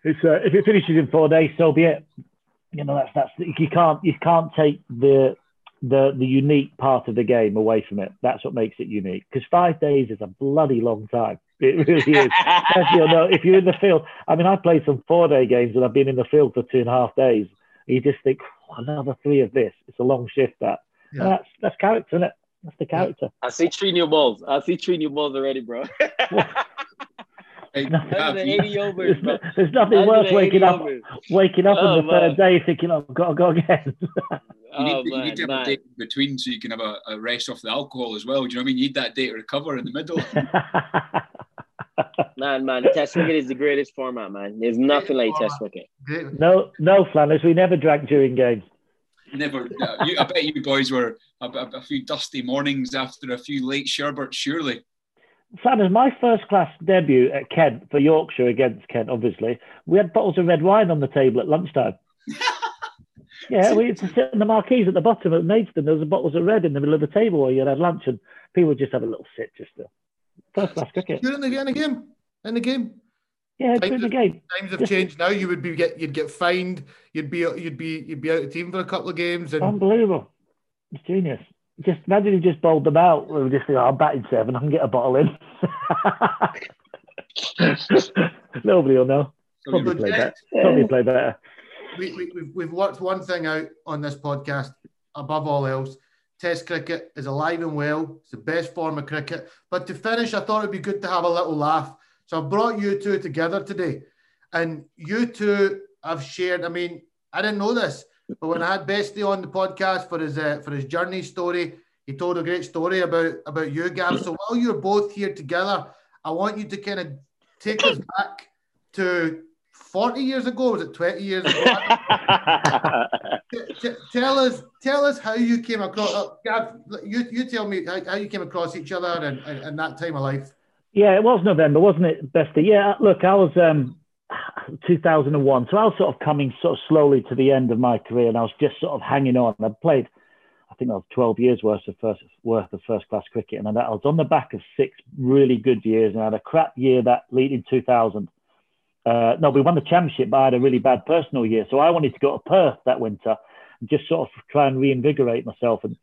It's uh, if it finishes in four days, so be it. You know that's that's you can't you can't take the the the unique part of the game away from it. That's what makes it unique. Because five days is a bloody long time. It really is. You know, if you're in the field. I mean, I played some four day games and I've been in the field for two and a half days. You just think "Oh, another three of this. It's a long shift. That Yeah. That's that's character, isn't it? That's the character. I see three new balls. I see three new balls already, bro. hey, No. Gav, you- 180 overs, There's, bro. there's nothing worse 180 waking up overs. waking up Oh, on the man. third day thinking, "Oh, I've got to go again." you Oh need, you need to have a day in between so you can have a, a rest off the alcohol as well. Do you know what I mean? You need that day to recover in the middle. Man, man, Test cricket is the greatest format, man. There's nothing like Test cricket. No, no, Flanners. We never drank during games. Never. Uh, you, I bet you boys were a, a, a few dusty mornings after a few late sherbets, surely. Flanners, my first class debut at Kent for Yorkshire against Kent, obviously, we had bottles of red wine on the table at lunchtime. Yeah, we used to sit in the marquees at the bottom at Maidstone. There was bottles of red in the middle of the table where you'd have lunch, and people would just have a little sip just to first class cricket. You're in the, in the game. In the game. Yeah, during the game. Times have changed now. You would be get you'd get fined. You'd be you'd be you'd be out of team for a couple of games and Unbelievable. It's genius. Just imagine he just bowled them out. We were just think, oh, I'm batting seven. I can get a bottle in. Nobody will know. Probably play better. Probably play better. we, we, we've, we've worked one thing out on this podcast above all else. Test cricket is alive and well. It's the best form of cricket. But to finish, I thought it'd be good to have a little laugh. So I brought you two together today. And you two have shared, I mean, I didn't know this, but when I had Bestie on the podcast for his uh, for his journey story, he told a great story about about you, Gav. So while you're both here together, I want you to kind of take us back to 40 years ago. Was it 20 years ago? T- t- tell us, tell us how you came across. Uh, Gav, you you tell me how, how you came across each other and, and, and that time of life. Yeah, it was November, wasn't it, Bestie? Yeah, look, I was um, 2001, so I was sort of coming sort of slowly to the end of my career, and I was just sort of hanging on. I played, I think, that was 12 years worth of first worth of first class cricket, and I was on the back of six really good years, and I had a crap year that leading 2000, Uh, no, we won the championship, but I had a really bad personal year. So I wanted to go to Perth that winter and just sort of try and reinvigorate myself and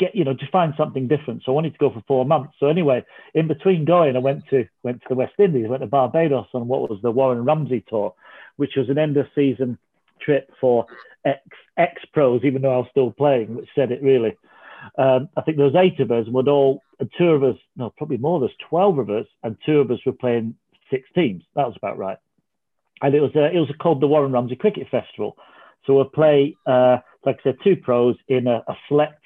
get, you know, to find something different. So I wanted to go for four months. So anyway, in between going, I went to went to the West Indies, went to Barbados on what was the Warren Rumsey tour, which was an end of season trip for ex ex pros, even though I was still playing, which said it really. Um, I think there was eight of us, and we'd all, two of us, no, probably more. There's twelve of us, and two of us were playing six teams. That was about right and it was a, it was called the Warren Rumsey Cricket Festival. So we'll play, uh, like I said, two pros in a, a, select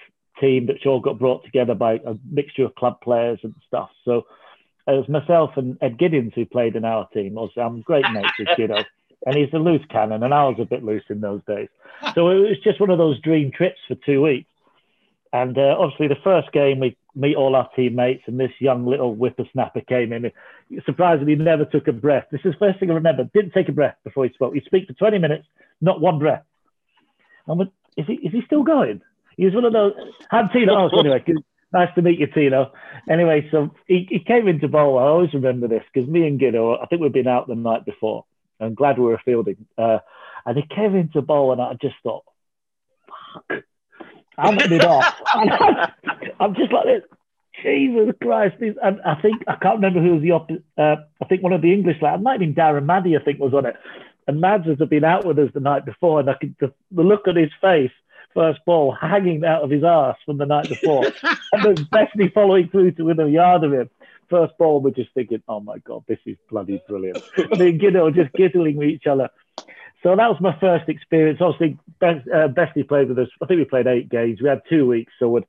team that's all got brought together by a mixture of club players and stuff. So it was myself and Ed Giddins who played in our team. Also, I'm great mates with Giddo, and he's a loose cannon, and I was a bit loose in those days. So it was just one of those dream trips for two weeks. And uh, obviously, the first game we meet all our teammates, and this young little whippersnapper came in. Surprisingly, never took a breath. This is the first thing I remember. Didn't take a breath before he spoke. He speak for 20 minutes, not one breath. I went, is he, is he still going? He was one of those. Had Tino. Oh, anyway, nice to meet you, Tino. Anyway, so he, he came into bowl. I always remember this because me and Giddo, I think we'd been out the night before. I'm glad we were fielding. Uh, and he came into bowl, and I just thought, fuck I'm it off. I'm just like this. Jesus Christ! And I think I can't remember who was the op- uh, I think one of the English lads, might have been Darren Maddy, I think was on it. And Mads has been out with us the night before, and I could the, the look on his face, first ball hanging out of his ass from the night before, and then Bessie following through to within a yard of him. First ball, we're just thinking, oh my god, this is bloody brilliant. I mean, you know, just giggling with each other. So that was my first experience. Obviously, uh, played with us. I think we played eight games. We had two weeks, so we'd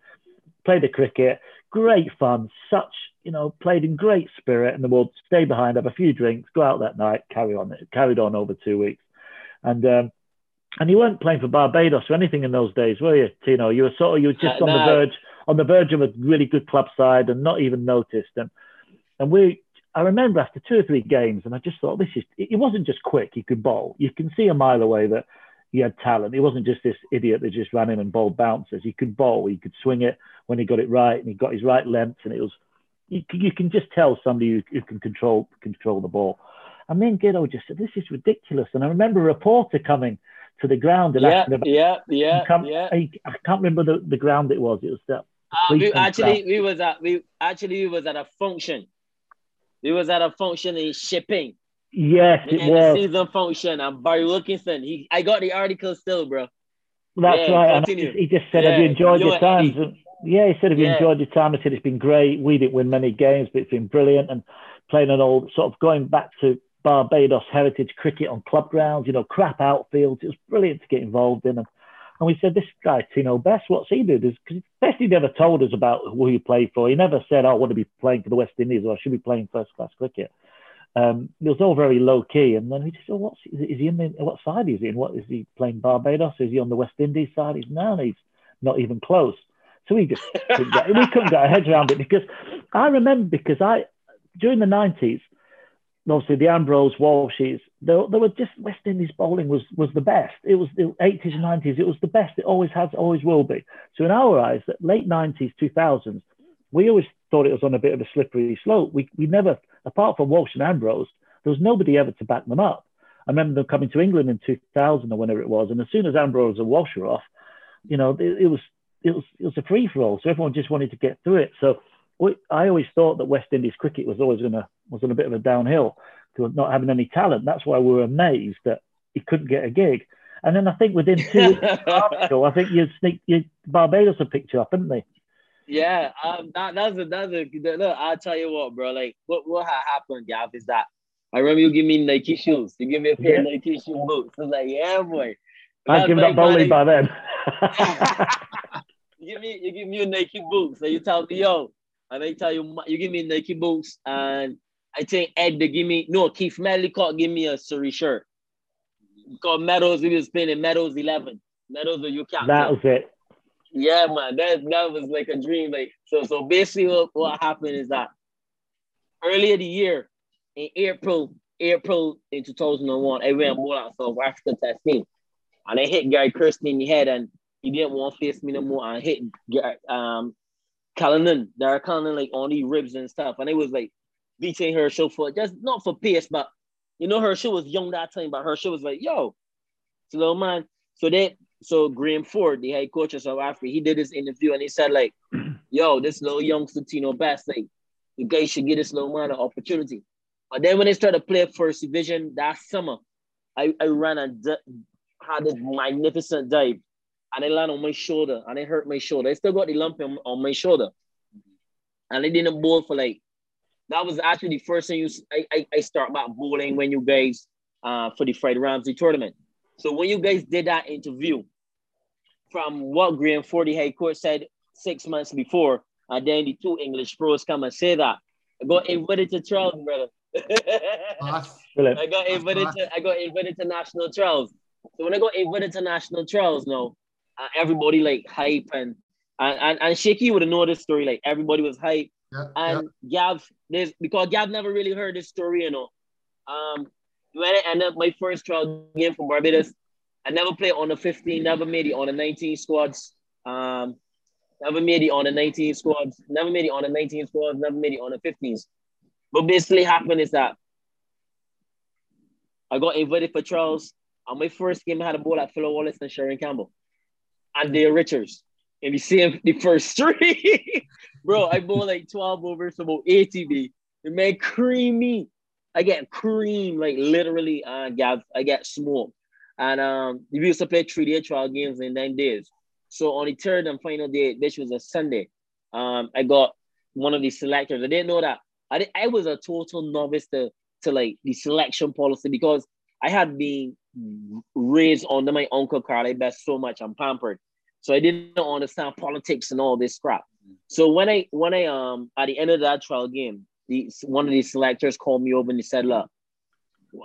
play the cricket. Great fun. Such, you know, played in great spirit, and then we'll stay behind, have a few drinks, go out that night, carry on. It carried on over two weeks, and um, and you weren't playing for Barbados or anything in those days, were you, Tino? You were sort of you were just uh, on no. the verge on the verge of a really good club side and not even noticed. And and we I remember after two or three games, and I just thought this is. It wasn't just quick; he could bowl. You can see a mile away that he had talent. He wasn't just this idiot that just ran in and bowled bouncers. He could bowl. He could swing it when he got it right, and he got his right length, and it was. You, you can just tell somebody who, who can control control the ball. And then Giddo just said, "This is ridiculous." And I remember a reporter coming to the ground and yeah. Yeah, yeah, come, yeah. I, I, can't remember the, the ground it was. It was that. Uh, we, actually, we was at we actually we was at a function we was at a function in shipping. Yes, it was. season function. And Barry Wilkinson. He, I got the article still, bro. That's yeah, right. And he just said, yeah, "Have you enjoyed your time?" Yeah, he said, "Have you yeah. enjoyed your time?" I said, "It's been great. We didn't win many games, but it's been brilliant." And playing an old sort of going back to Barbados heritage cricket on club grounds, you know, crap outfields. It was brilliant to get involved in. And and we said, this guy, Tino Best, what's he do? Because Bessie never told us about who he played for. He never said, oh, I want to be playing for the West Indies or I should be playing first class cricket. Um, it was all very low key. And then we just said, what's, is he in the, what side is he in? What is he playing Barbados? Is he on the West Indies side? He's no, he's not even close. So we just couldn't get, we couldn't get our heads around it because I remember because I, during the 90s, obviously the Ambrose, Walshes, there, there were just West Indies bowling was was the best. It was the 80s and 90s. It was the best. It always has, always will be. So in our eyes, that late 90s, 2000s, we always thought it was on a bit of a slippery slope. We we never, apart from Walsh and Ambrose, there was nobody ever to back them up. I remember them coming to England in 2000 or whenever it was, and as soon as Ambrose and Walsh were off, you know, it, it was it was it was a free for all. So everyone just wanted to get through it. So I always thought that West Indies cricket was always going to was on a bit of a downhill to not having any talent. That's why we were amazed that he couldn't get a gig. And then I think within two weeks, I think you sneak you Barbados a picture up, didn't they? Yeah, um, that, that's a that's a look. I'll tell you what, bro. Like what what happened, Gav, is that I remember you give me Nike shoes. You give me a pair yeah. of Nike shoe boots. I was like, yeah, boy. I've given up bowling by then. you give me you give me a Nike boots. So you tell me, yo, and I tell you, you give me Nike boots, and I think Ed they give me no Keith Medlycott give me a Surrey shirt. Called medals, he was playing in Meadows 11. Medals or you captain. That was it. Yeah, man. That that was like a dream. Like so, so basically what, what happened is that earlier the year, in April, April in 2001, I went more out South Africa test team. And I hit Gary Kirsten in the head and he didn't want to face me no more. And I hit um Callanan, Derek Callanan, like on the ribs and stuff. And it was like her so for just not for pace, but you know, her. Herschelle was young that time, but Herschelle was like, yo, it's a little man. So they, so Graham Ford, the head coach of South Africa, he did this interview and he said, like, yo, this little youngster Tino Best, like, you guys should give this little man an opportunity. But then when they started to play first division that summer, I, I ran and had this magnificent dive and it landed on my shoulder and it hurt my shoulder. I still got the lump on, on my shoulder. And I didn't bowl for like, that was actually the first thing you, I, I, I start back bowling when you guys, uh, for the Fred Rumsey tournament. So when you guys did that interview, from what Graham Forty head coach said six months before, and then the two English pros come and say that. I got invited to trials, brother. I got invited to I got invited to national trials. So when I got invited to national trials now, uh, everybody like hype and and and, and Shaky would have known this story. Like everybody was hype. Yeah, and yeah. Gav, this because Gav never really heard this story, you know. Um, when I ended up my first trial game for Barbados, I never played on the 15, never made it on the 19 squads. Um, never made it on the 19 squads, never made it on the 19 squads, never made it on the 15s. But basically happened is that I got invited for trials. and my first game, I had a ball at Philo Wallace and Sherwin Campbell and Dale Richards. And see him the first three. Bro, I bowled like 12 overs, about ATV. The man creamy. I get cream, like literally, uh, get, I get smoked. And um, we used to play three day trial games in nine days. So on the third and final day, which was a Sunday, um, I got one of the selectors. I didn't know that. I, did, I was a total novice to, to like the selection policy because I had been raised under my uncle Carlisle Best so much. I'm pampered. So I didn't understand politics and all this crap. So when I when I um at the end of that trial game, the one of the selectors called me over and he said, "Look,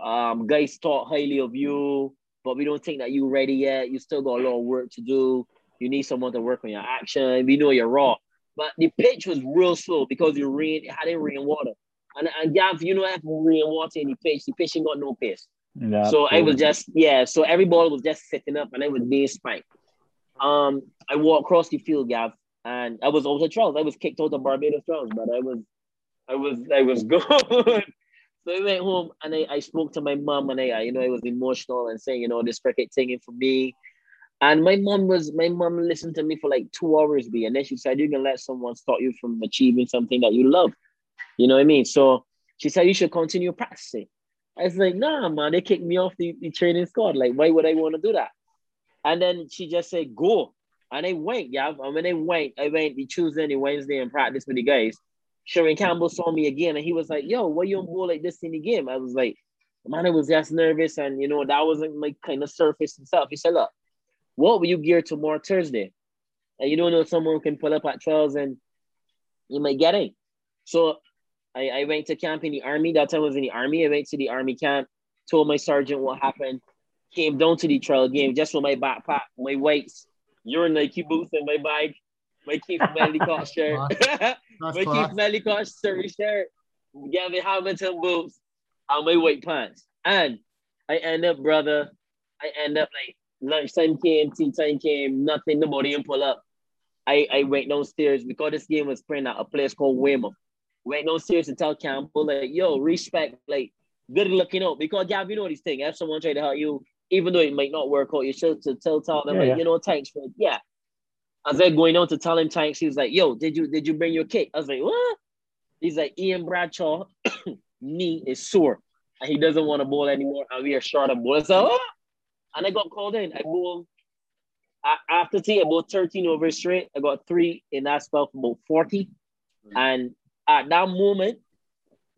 um, guys thought highly of you, but we don't think that you're ready yet. You still got a lot of work to do. You need someone to work on your action. We know you're raw, but the pitch was real slow because you rain it had it rain water, and and Gav, you know, have rain water in the pitch. The pitch ain't got no pace. Yeah, so I was just yeah. So every ball was just sitting up, and I was being spiked. Um, I walked across the field, Gav, and I was out of trials. I was kicked out of Barbados trials, but I was I was I was good. so I went home and I, I spoke to my mom and I, you know I was emotional and saying you know this cricket thing for me. And my mom was my mom listened to me for like two hours, B, and then she said you can let someone stop you from achieving something that you love. You know what I mean? So she said you should continue practicing. I was like, nah, man, they kicked me off the, the training squad. Like, why would I want to do that? And then she just said, go. And I went, yeah. And when I went, I went the Tuesday and the Wednesday and practice with the guys. Sherwin Campbell saw me again and he was like, yo, why you on board like this in the game? I was like, man, I was just nervous and you know, that wasn't my kind of surface stuff. He said, look, what will you gear tomorrow Thursday? And you don't know someone can pull up at trials and you might get it. So I, I went to camp in the army. That time I was in the army. I went to the army camp, told my sergeant what happened, came down to the trial game just with my backpack, my weights, your Nike boots and my bag, my Keith Medlycott shirt, my Keith Medlycott service shirt, Gavin Hamilton boots, and my white pants. And I end up, brother, I end up like lunchtime came, tea time came, nothing, nobody can pull up. I, I went downstairs because this game was playing at a place called Weymouth. Went downstairs to tell Campbell, like, yo, respect, like, good looking out. Because, Gav, you know these things. If someone try to help you, even though it might not work out, you should to tell, tell them, yeah, like, yeah. you know, thanks for, yeah. As they're going on to tell him thanks, he was like, yo, did you did you bring your cake? I was like, what? He's like, Ian Bradshaw, knee is sore. And he doesn't want to bowl anymore. And we are short of bowling. So, oh! and I got called in. I bowled after tea, I bowled 13 over straight. I got three in that spell for about 40. Mm-hmm. And at that moment,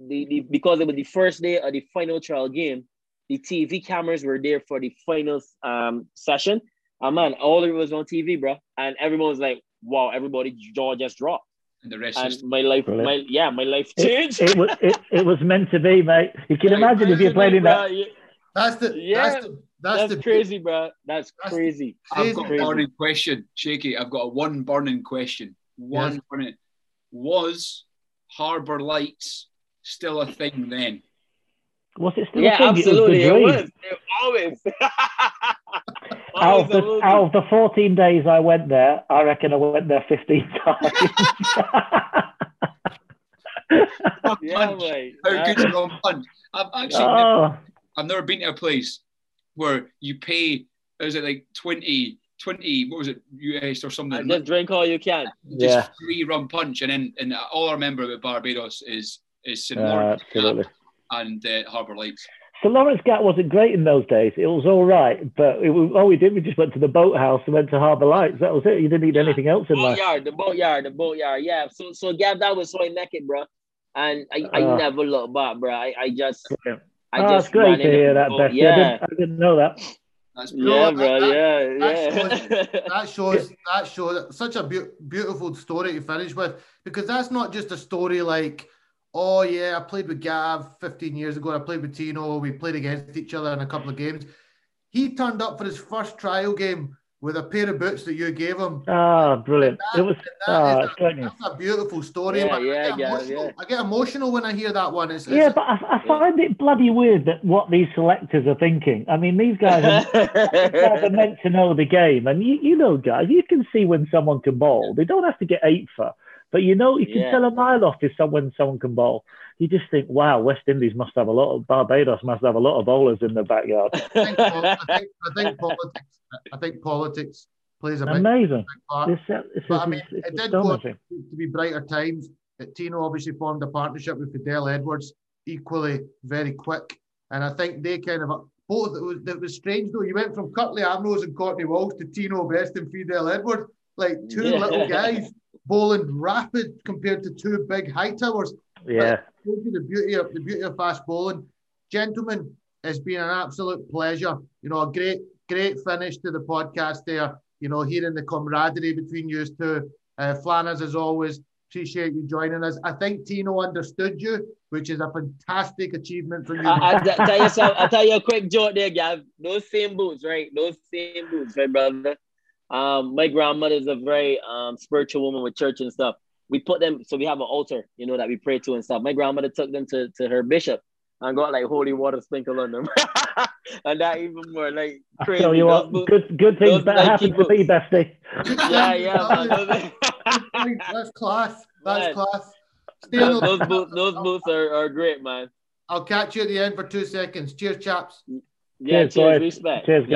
the, the because it was the first day of the final trial game, the TV cameras were there for the final um, session. And man, all of it was on TV, bro. And everyone was like, wow, everybody jaw just dropped. And the rest and my life, my yeah, my life changed. It, it was it, it, was meant to be, mate. You can imagine if you played in that. That's the yeah. That's, the, that's, that's the, crazy, bro. That's, that's crazy. I've got crazy. a burning question, Shaky. I've got a one burning question. One yes. burning. Was Harbour Lights still a thing then? Was it still yeah, a thing? absolutely. It was. It always. out, of the, out of the 14 days I went there, I reckon I went there 15 times. yeah, punch. mate. How good is rum punch? I've actually Oh, never, I've never been to a place where you pay. Is it like 20, 20 What was it? US or something? And just drink all you can. just Yeah. free rum punch, and then and all I remember about Barbados is is St uh, Lawrence absolutely. and uh, Harbour Lights. So Lawrence Gap wasn't great in those days. It was all right, but it was, all we did, we just went to the boathouse and went to Harbour Lights. That was it. You didn't need anything else in life. Boatyard, the boatyard, the boatyard. Yeah. So so Gav, that was so naked, bro. And I, I Uh. never looked back, bro. I, I just Brilliant. I oh, just it's great to hear that, go- Bessie. I, Yeah. didn't, I didn't know that. That's No, Yeah, that- bro. that- Yeah, that yeah. that shows that shows such a beau- beautiful story to finish with because that's not just a story like oh yeah i played with gav 15 years ago i played with tino we played against each other in a couple of games he turned up for his first trial game with a pair of boots that you gave him Ah, brilliant. It was. That Ah, is a, that's a beautiful story Yeah, man. I, yeah, get Gav, emotional. yeah. I get emotional when i hear that one it's, Yeah, it's- but I, I find it bloody weird that what these selectors are thinking. I mean, these guys are guys are meant to know the game, and you, you know, guys, you can see when someone can bowl. They don't have to get eight for, but you know, you can Yeah. tell a mile off if someone someone can bowl. You just think, wow, West Indies must have a lot of Barbados must have a lot of bowlers in the backyard. I, think, I, think, I think politics i think politics plays a big, Amazing. big part This, this But I mean, it's it did go astonishing. to be brighter times. Tino obviously formed a partnership with Fidel Edwards, equally very quick. And I think they kind of both. It was, it was strange though. You went from Curtly Ambrose and Courtney Walsh to Tino Best and Fidel Edwards, like two Yeah. little guys bowling rapid compared to two big high towers. Yeah. The beauty of the beauty of fast bowling. Gentlemen, it's been an absolute pleasure. You know, a great, great finish to the podcast there. You know, hearing the camaraderie between you two. Uh, Flanners, as always, appreciate you joining us. I think Tino understood you, which is a fantastic achievement for you. I, I, tell you some, I tell you a quick joke there, Gav. Those same boots, right? Those same boots, right, brother? Um, my grandmother's a very um spiritual woman with church and stuff. We put them, so we have an altar, you know, that we pray to and stuff. My grandmother took them to, to her bishop and got like holy water sprinkled on them. and that even more like I tell you Those what, boots- good good things those better Nike happen to me, bestie. yeah, yeah, man. That's class. That's Right. class. Stay those, the- those boots, those boots are, are great, man. I'll catch you at the end for two seconds. Cheers, chaps. Yeah, Cheers, cheers, respect. Cheers, guys.